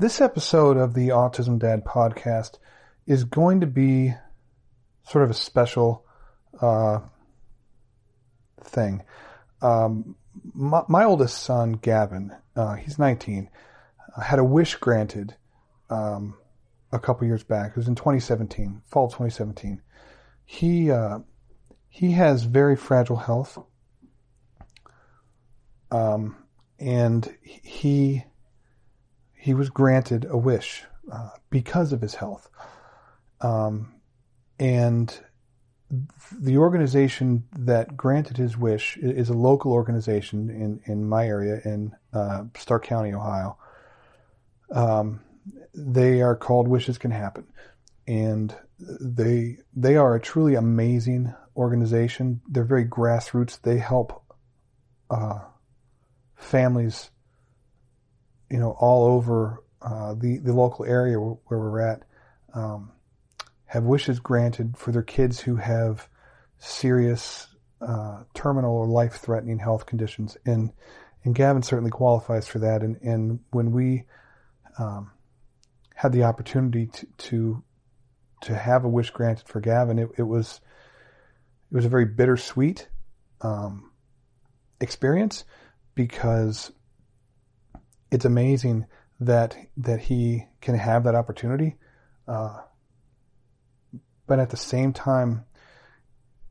This episode of the Autism Dad podcast is going to be sort of a special uh, thing. Um, my, my, oldest son, Gavin, uh, he's 19, uh, had a wish granted um, a couple years back. It was in 2017, fall 2017. He uh, he has very fragile health, um, and he he was granted a wish uh, because of his health. Um, and the organization that granted his wish is a local organization in, in my area in uh, Stark County, Ohio. Um, they are called Wishes Can Happen, and they they are a truly amazing organization. They're very grassroots. They help uh, families you know, all over uh, the the local area where, we're at, um, have wishes granted for their kids who have serious uh, terminal or life threatening health conditions, and and Gavin certainly qualifies for that. And and when we um, had the opportunity to, to to have a wish granted for Gavin, it, it was it was a very bittersweet um, experience because it's amazing that that he can have that opportunity, uh, but at the same time,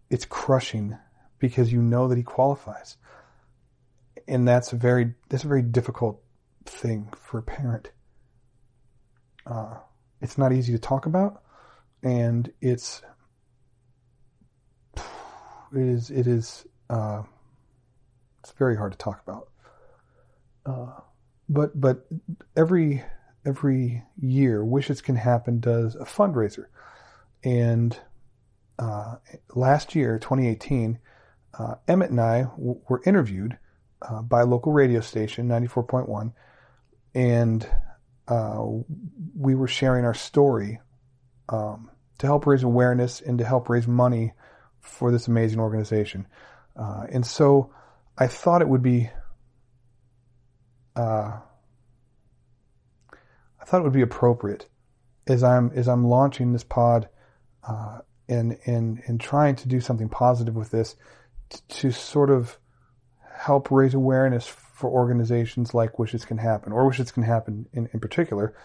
it's crushing because you know that he qualifies, and that's a very that's a very difficult thing for a parent. Uh, it's not easy to talk about, and it's it is it is uh, it's very hard to talk about. Uh, but but every every year, Wishes Can Happen does a fundraiser, and uh, last year, 2018, uh, Emmett and I w- were interviewed uh, by local radio station, 94.1, and uh, we were sharing our story um, to help raise awareness and to help raise money for this amazing organization. Uh, and so I thought it would be uh, I thought it would be appropriate as I'm as I'm launching this pod uh, and and and trying to do something positive with this to, to sort of help raise awareness for organizations like Wishes Can Happen or Wishes Can Happen in in particular,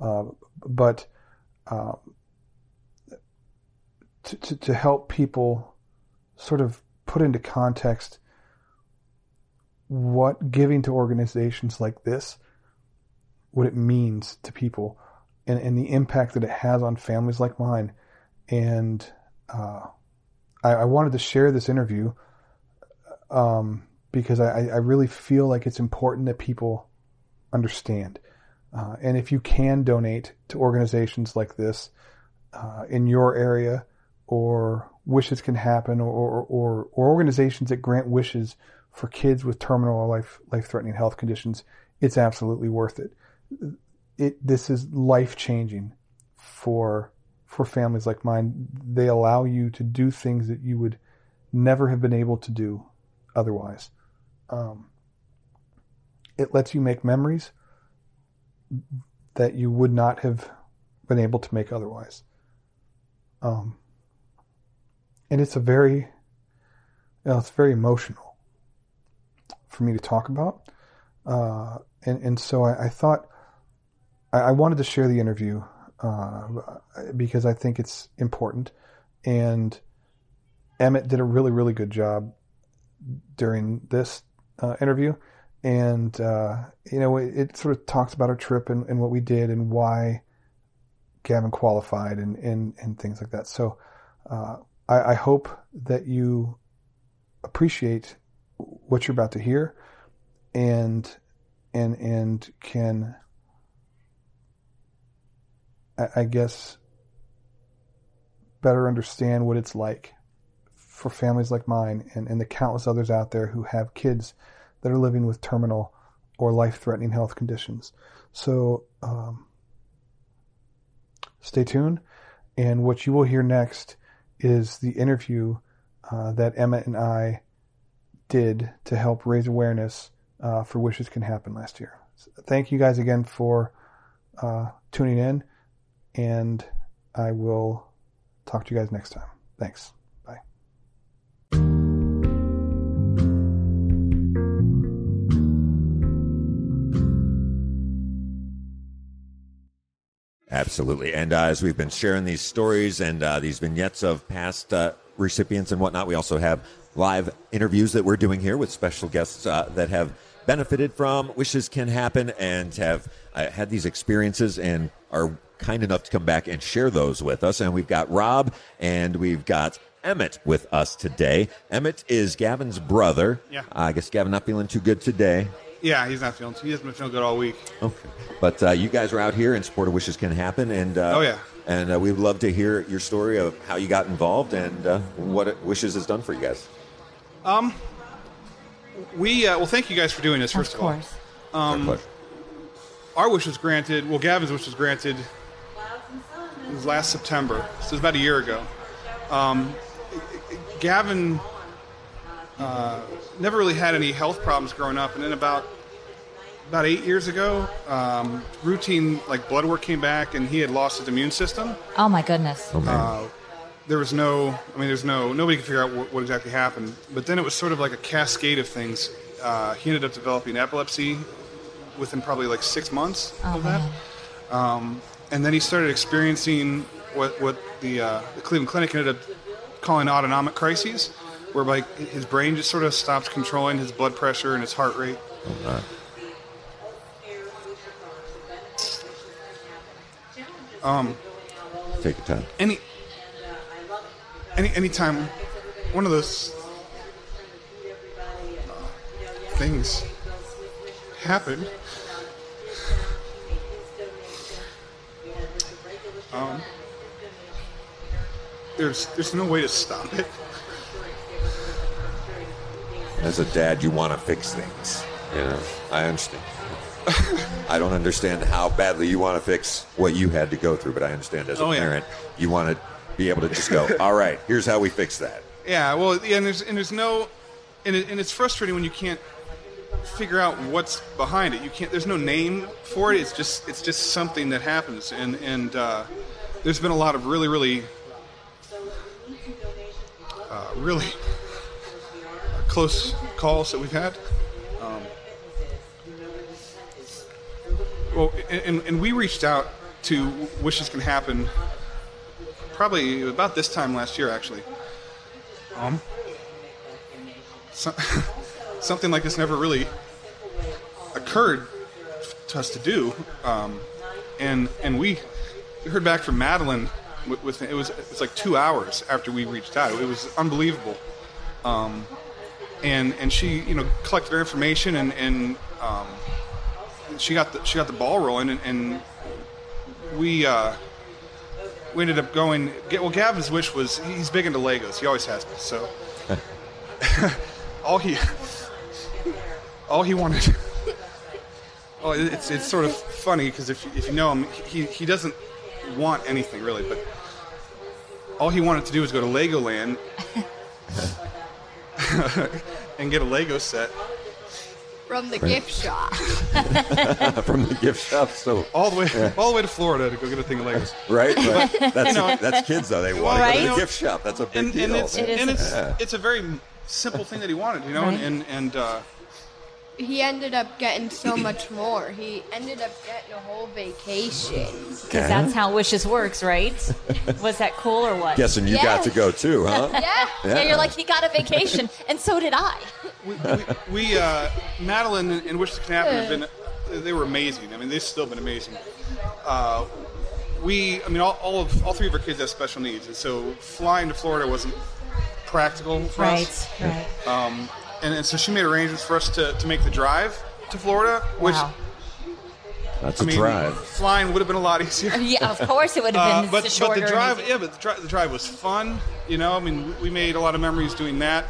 uh, but uh, to, to to help people sort of put into context what giving to organizations like this, what it means to people, and, and the impact that it has on families like mine. And uh, I, I, wanted to share this interview um, because I, I, really feel like it's important that people understand. Uh, and if you can donate to organizations like this uh, in your area, or wishes can happen, or, or, or, or organizations that grant wishes for kids with terminal or life life threatening health conditions, it's absolutely worth it. It this is life changing for for families like mine. They allow you to do things that you would never have been able to do otherwise. Um, it lets you make memories that you would not have been able to make otherwise. Um, and it's a very, you know, it's very emotional for me to talk about. Uh, and, and so I, I thought I, I, wanted to share the interview uh, because I think it's important. And Emmett did a really, really good job during this uh, interview. And, uh, you know, it, it, sort of talks about our trip and, and, what we did and why Gavin qualified and, and, and things like that. So uh, I, I hope that you appreciate what you're about to hear and and and can I guess better understand what it's like for families like mine and, and the countless others out there who have kids that are living with terminal or life threatening health conditions. So um, stay tuned. And what you will hear next is the interview uh, that Emmett and I did to help raise awareness uh, for Wishes Can Happen last year. So thank you guys again for uh, tuning in, and I will talk to you guys next time. Thanks. Bye. Absolutely. And uh, as we've been sharing these stories and uh, these vignettes of past uh, recipients and whatnot, we also have live interviews that we're doing here with special guests uh, that have benefited from Wishes Can Happen and have uh, had these experiences and are kind enough to come back and share those with us. And we've got Rob and we've got Emmett with us today. Emmett is Gavin's brother. Yeah. I guess Gavin not feeling too good today. Yeah, he's not feeling. He hasn't been feeling good all week. Okay. But uh, you guys are out here in support of Wishes Can Happen, and uh, Oh, yeah. And uh, we would love to hear your story of how you got involved and uh, what it, Wishes has done for you guys. Um, We uh, well, thank you guys for doing this. First of of, all, course. Um, Our pleasure. our wish was granted. Well, Gavin's wish was granted. It was last September, so it was about a year ago. Um, Gavin uh, never really had any health problems growing up, and then about about eight years ago, um, routine like blood work came back, and he had lost his immune system. Oh my goodness. Oh. Uh, there was no, I mean, there's no, nobody could figure out what, what exactly happened. But then it was sort of like a cascade of things. Uh, he ended up developing epilepsy within probably like six months Oh, of that. Um, and then he started experiencing what, what the, uh, the Cleveland Clinic ended up calling autonomic crises, whereby his brain just sort of stops controlling his blood pressure and his heart rate. Uh, take your time. Any, any, anytime one of those uh, things happen, um, there's there's no way to stop it. As a dad, you want to fix things. You know, I understand. I don't understand how badly you want to fix what you had to go through, but I understand as a Oh, yeah. parent, you want to be able to just go, all right, here's how we fix that. Yeah, well, yeah, and there's and there's no, and, it, and it's frustrating when you can't figure out what's behind it. You can't. There's no name for it. It's just it's just something that happens, and and uh, there's been a lot of really really uh, really close calls that we've had. Um, well, and, and we reached out to Wishes Can Happen probably about this time last year, actually. Um, so, something like this never really occurred to us to do, um, and and we heard back from Madeline. With, with it was it was like two hours after we reached out. It was unbelievable, um, and and she you know collected our information and and um, she got the she got the ball rolling and, and we. Uh, we ended up going. Well, Gavin's wish was he's big into Legos. He always has been. So all he all he wanted. Oh, it's it's sort of funny because if you- if you know him, he he doesn't want anything really, but all he wanted to do was go to Legoland and get a Lego set. From the gift shop. From the gift shop, so All the way, all the way to Florida to go get a thing of Legos. right, right. That's know- that's kids though. They want to Right. go to the gift shop. That's a big and, deal. and it's It is. and it's Yeah. it's a very simple thing that he wanted, you know, Right. and and uh, he ended up getting so much more. He ended up getting a whole vacation. Because that's how wishes works, right? Was that cool or what? Guessing you got to go too, huh? Yeah. Yeah, you're like, he got a vacation, and so did I. we, we, we uh, Madeline and, and Wishes Can Happen have been they were amazing. I mean, they've still been amazing. Uh, we, I mean, all, all of all three of our kids have special needs, and so flying to Florida wasn't practical for us. Right, right. Um, and, and so she made arrangements for us to, to make the drive to Florida, which Wow. That's I a mean, drive. flying would have been a lot easier. Yeah, of course it would have Uh, been but, just but shorter. the and drive, easier. yeah, but the, dri- the drive was fun. You know, I mean, we- we made a lot of memories doing that.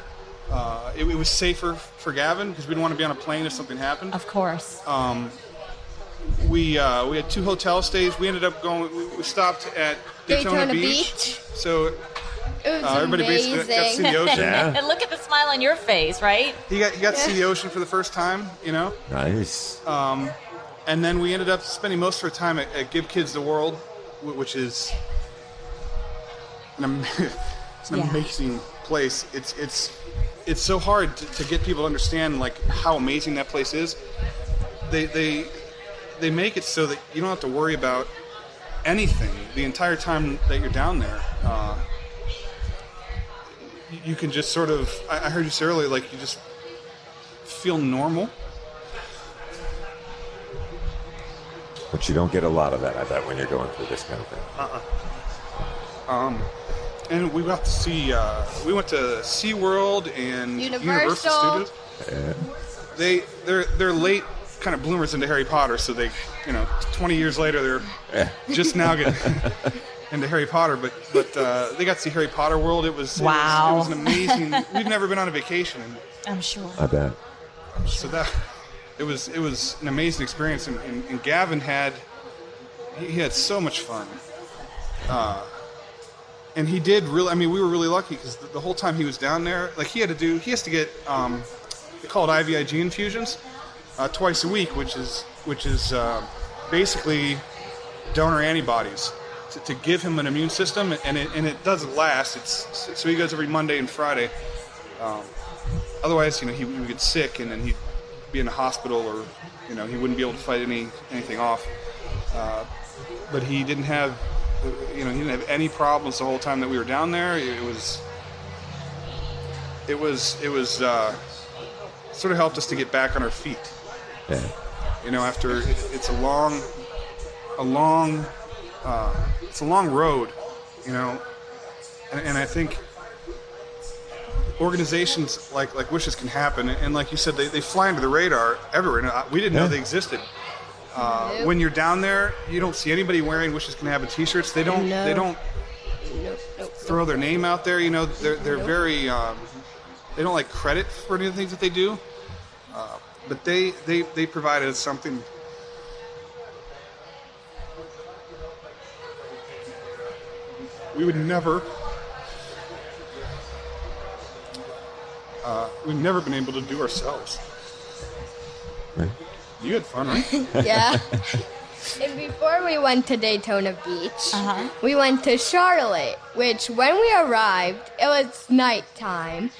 Uh, it, it was safer for Gavin because we didn't want to be on a plane if something happened. Of course. Um, we uh, we had two hotel stays. We ended up going. We, we stopped at Daytona, Daytona Beach. Beach. So It was uh, everybody basically got to see amazing. the ocean. Yeah. and look at the smile on your face, right? He got he got to see the ocean for the first time. You know, Nice. um, and then we ended up spending most of our time at, at Give Kids the World, which is an, am- it's an Yeah. amazing place. It's it's it's so hard to, to get people to understand like how amazing that place is. They they they make it so that you don't have to worry about anything the entire time that you're down there. Uh, you- you can just sort of. I, I heard you say earlier, like you just feel normal. But you don't get a lot of that, I bet, when you're going through this kind of thing. Uh-uh. Um, and we got to see. Uh, we went to SeaWorld and Universal. Studios. They they're they're late kind of bloomers into Harry Potter, so they you know 20 years later they're just now getting into Harry Potter. But but uh, they got to see Harry Potter World. It was it was- Wow. It was, an amazing. We've never been on a vacation, and I'm sure. I bet. so that it was it was an amazing experience. And, and, and Gavin had he, he had so much fun. Uh, and he did really. I mean, we were really lucky because the, the whole time he was down there, like he had to do, he has to get um, they call it IVIG infusions uh, twice a week, which is which is uh, basically donor antibodies to, to give him an immune system, and it and it doesn't last. It's so he goes every Monday and Friday. Um, otherwise, you know, he would get sick, and then he'd be in the hospital, or you know, he wouldn't be able to fight any anything off. Uh, but he didn't have, you know, he didn't have any problems the whole time that we were down there. It was, it was, it was, uh, sort of helped us to get back on our feet. Yeah. You know, after it, it's a long, a long, uh, it's a long road. You know, and, and I think organizations like like Wishes can happen, and like you said, they, they fly under the radar everywhere. And uh, we didn't know they existed. Uh, Nope. When you're down there, you don't see anybody wearing Wishes Can Happen T-shirts. They don't. No. They don't Nope, nope. throw their name out there. You know, they're they're very. Um, they don't like credit for any of the things that they do. Uh, but they they they provided us something. We would never. Uh, we've never been able to do ourselves. Right. You had fun, right? Yeah. and before we went to Daytona Beach, Uh-huh. we went to Charlotte, which when we arrived, it was nighttime.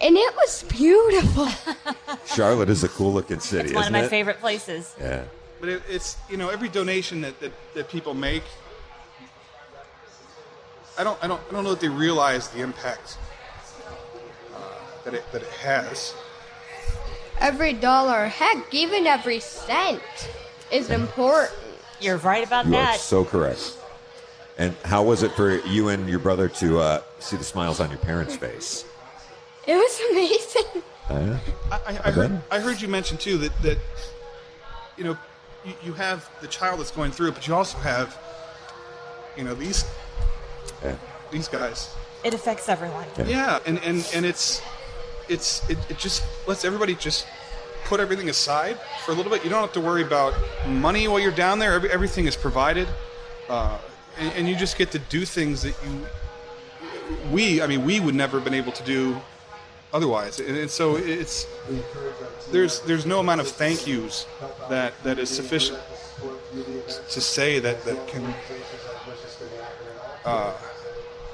And it was beautiful. Charlotte is a cool looking city, It's one of isn't my it? favorite places. Yeah. But it, it's you know every donation that, that, that people make, I don't I don't I don't know that they realize the impact uh, that it that it has. every dollar, heck, even every cent is important. You're right about You are so correct. And how was it for you and your brother to uh, see the smiles on your parents' face? It was amazing. Uh, I, I, I, heard, I heard you mention too that that you know you, you have the child that's going through it, but you also have you know these yeah. these guys. It affects everyone. Yeah, and and and it's it's it, it just lets everybody just put everything aside for a little bit. You don't have to worry about money while you're down there. Every, everything is provided, uh, and, and you just get to do things that you we I mean we would never have been able to do otherwise. And, and so it's there's there's no amount of thank yous that that is sufficient to say that that can uh,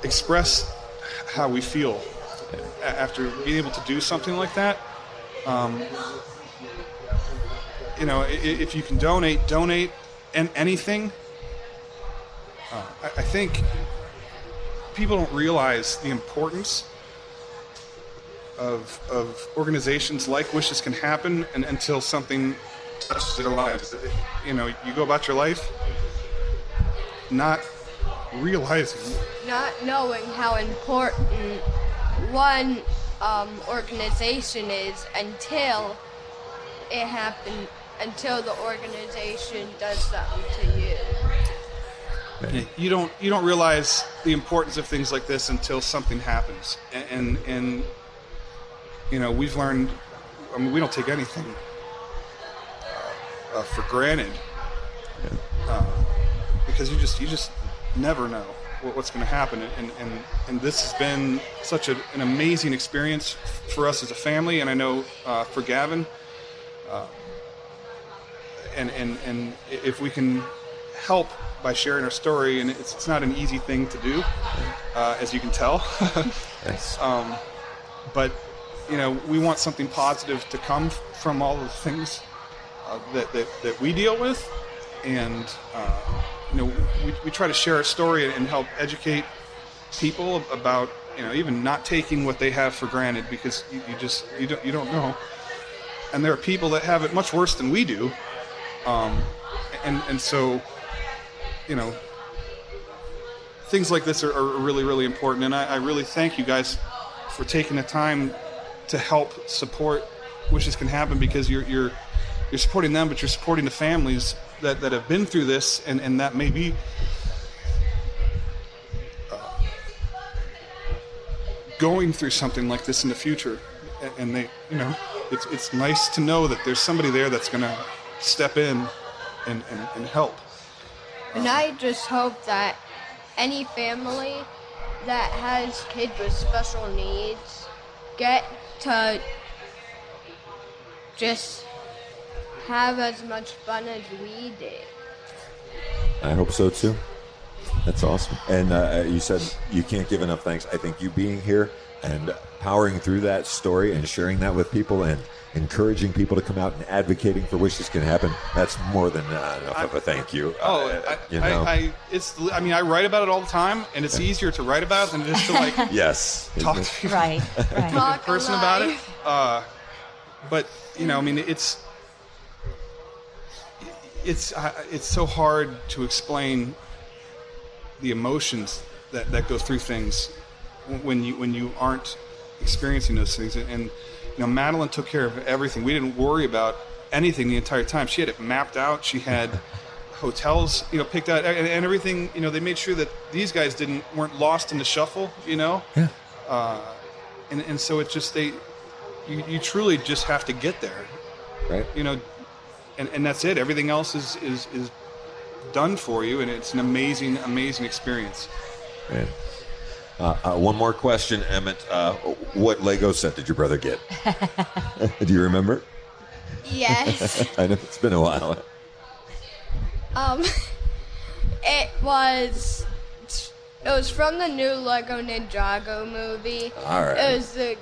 express how we feel after being able to do something like that. Um, you know, if you can donate, donate, and anything. Uh, I, I think people don't realize the importance of of organizations like Wishes Can Happen, and until something touches their lives. You know, you go about your life not realizing Not knowing how important one um, organization is until it happens, until the organization does something to you. you don't you don't realize the importance of things like this until something happens. And and, and you know we've learned i mean we don't take anything uh, uh, for granted. Uh, because you just you just never know what's going to happen and, and and this has been such a, an amazing experience for us as a family and i know uh, for gavin uh, and and and if we can help by sharing our story, and it's, it's not an easy thing to do, uh, as you can tell. Thanks. but you know, we want something positive to come from all the things uh, that, that that we deal with, and uh, you know, we, we try to share our story and help educate people about you know even not taking what they have for granted because you, you just you don't you don't know, and there are people that have it much worse than we do, um, and and so you know things like this are, are really really important. And I, I really thank you guys for taking the time to help support wishes can happen because you're you're you're supporting them but you're supporting the families that, that have been through this and, and that may be uh, going through something like this in the future. And they you know it's it's nice to know that there's somebody there that's gonna step in and, and, and help. And I just hope that any family that has kids with special needs get to just have as much fun as we did. I hope so too. That's awesome. And uh, you said you can't give enough thanks. I think you being here and powering through that story and sharing that with people and encouraging people to come out and advocating for wishes can happen. That's more than uh, enough of a thank you. Oh, Uh, I, you know. I, I, it's. I mean, I write about it all the time, and it's easier to write about it than it is to like yes. talk to people Right, right. Talk in person about it. Uh, but you know, I mean, it's it's uh, it's so hard to explain the emotions that, that go through things when you when you aren't experiencing those things. And, and you know, Madeline took care of everything. We didn't worry about anything the entire time. She had it mapped out. She had hotels, you know, picked out, and, and everything. You know, they made sure that these guys didn't weren't lost in the shuffle. You know, Yeah. and and so it's just they, you, you truly just have to get there. Right. You know, and, and that's it. Everything else is is is done for you, and it's an amazing, amazing experience. Man. Uh, uh, one more question, Emmett. Uh, what Lego set did your brother get? Do you remember? Yes. I know it's been a while. um, it was. It was from the new Lego Ninjago movie. All right. It was the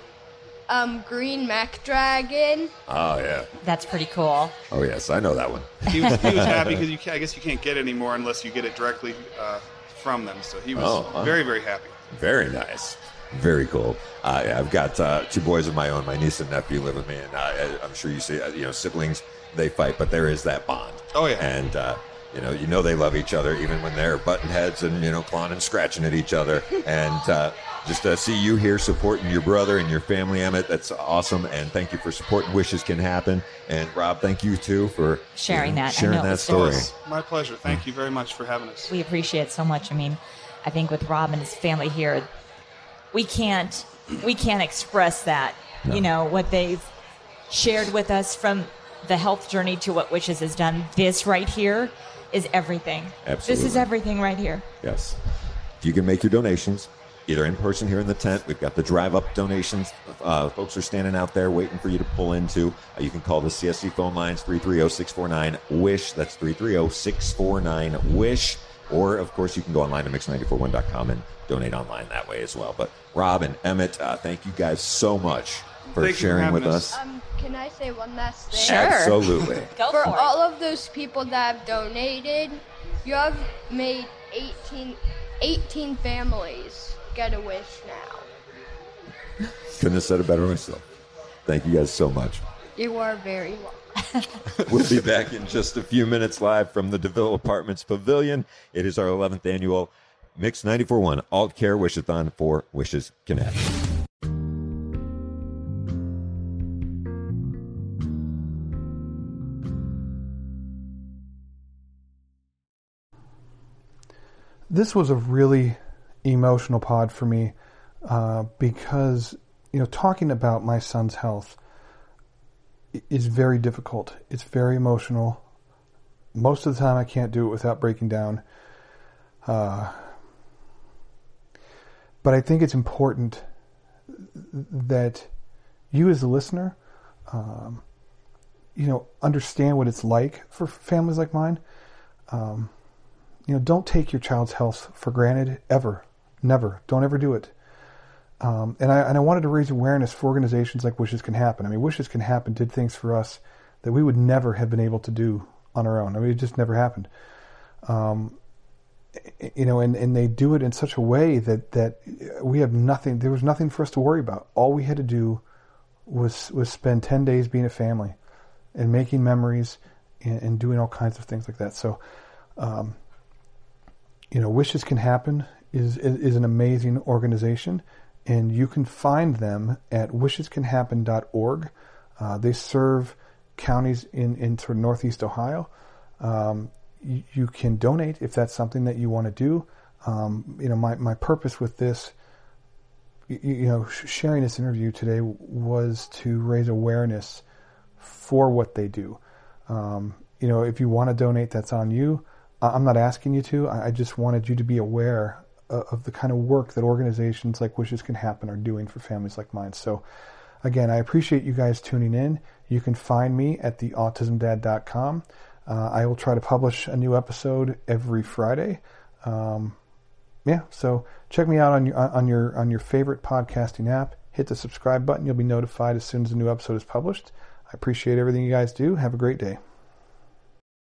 um, green mech dragon. Oh yeah. That's pretty cool. Oh yes, I know that one. He was, he was happy because you can, I guess you can't get it anymore unless you get it directly uh, from them. So he was Oh, wow. very, very happy. Very nice. Very cool. Uh, yeah, I've got uh, two boys of my own. My niece and nephew live with me, and uh, I'm sure you see, uh, you know, siblings they fight, but there is that bond. Oh, yeah. and uh, you know, you know they love each other even when they're butting heads and you know clawing and scratching at each other. and uh, just to see you here supporting your brother and your family, Emmett, that's awesome. And thank you for supporting Wishes Can Happen. And Rob, thank you too for Sharing you know, that. Sharing that story. been- my pleasure. Thank you very much for having us. we appreciate it so much. I mean, I think with Rob and his family here, we can't we can't express that. You know what they've shared with us from the health journey to what Wishes has done. This right here is everything. Absolutely. This is everything right here. Yes. You can make your donations, either in person here in the tent, we've got the drive up donations. Uh, folks are standing out there waiting for you to pull into. Uh, you can call the CSC phone lines 330 649 WISH. That's 330 649 WISH. Or, of course, you can go online to mix941.com and donate online that way as well. But Rob and Emmett, uh, thank you guys so much for Thank you for sharing with us. us. Um, can I say one last thing? Sure. Absolutely. Go For for, it. all of those people that have donated, you have made 18, 18 families get a wish now. Couldn't have said it better myself. Thank you guys so much. You are very welcome. We'll be back in just a few minutes live from the DeVille Apartments Pavilion. It is our 11th annual Mix 94.1 AultCare Wishathon for Wishes Connect. this was a really emotional pod for me uh, because you know talking about my son's health is very difficult. It's very emotional. Most of the time, I can't do it without breaking down. Uh, but I think it's important that you, as a listener, um, you know, understand what it's like for families like mine. Um, you know, don't take your child's health for granted ever, never. Don't ever do it. Um, and I and I wanted to raise awareness for organizations like Wishes Can Happen. I mean, Wishes Can Happen did things for us that we would never have been able to do on our own. I mean, it just never happened. Um, you know, and, and they do it in such a way that, that we have nothing, there was nothing for us to worry about. All we had to do was, was spend 10 days being a family and making memories and, and doing all kinds of things like that. So, um, you know, Wishes Can Happen is, is, is an amazing organization and you can find them at wishescanhappen.org. Uh, they serve counties in, in sort of northeast Ohio. Um, you, you, can donate if that's something that you want to do. Um, you know, my, my purpose with this, you, you know, sharing this interview today was to raise awareness for what they do. Um, you know, if you want to donate, that's on you. I'm not asking you to. I just wanted you to be aware of the kind of work that organizations like Wishes Can Happen are doing for families like mine. So, again, I appreciate you guys tuning in. You can find me at theautismdad.com. Uh, I will try to publish a new episode every Friday. Um, yeah, so check me out on your on your on your favorite podcasting app. Hit the subscribe button. You'll be notified as soon as a new episode is published. I appreciate everything you guys do. Have a great day.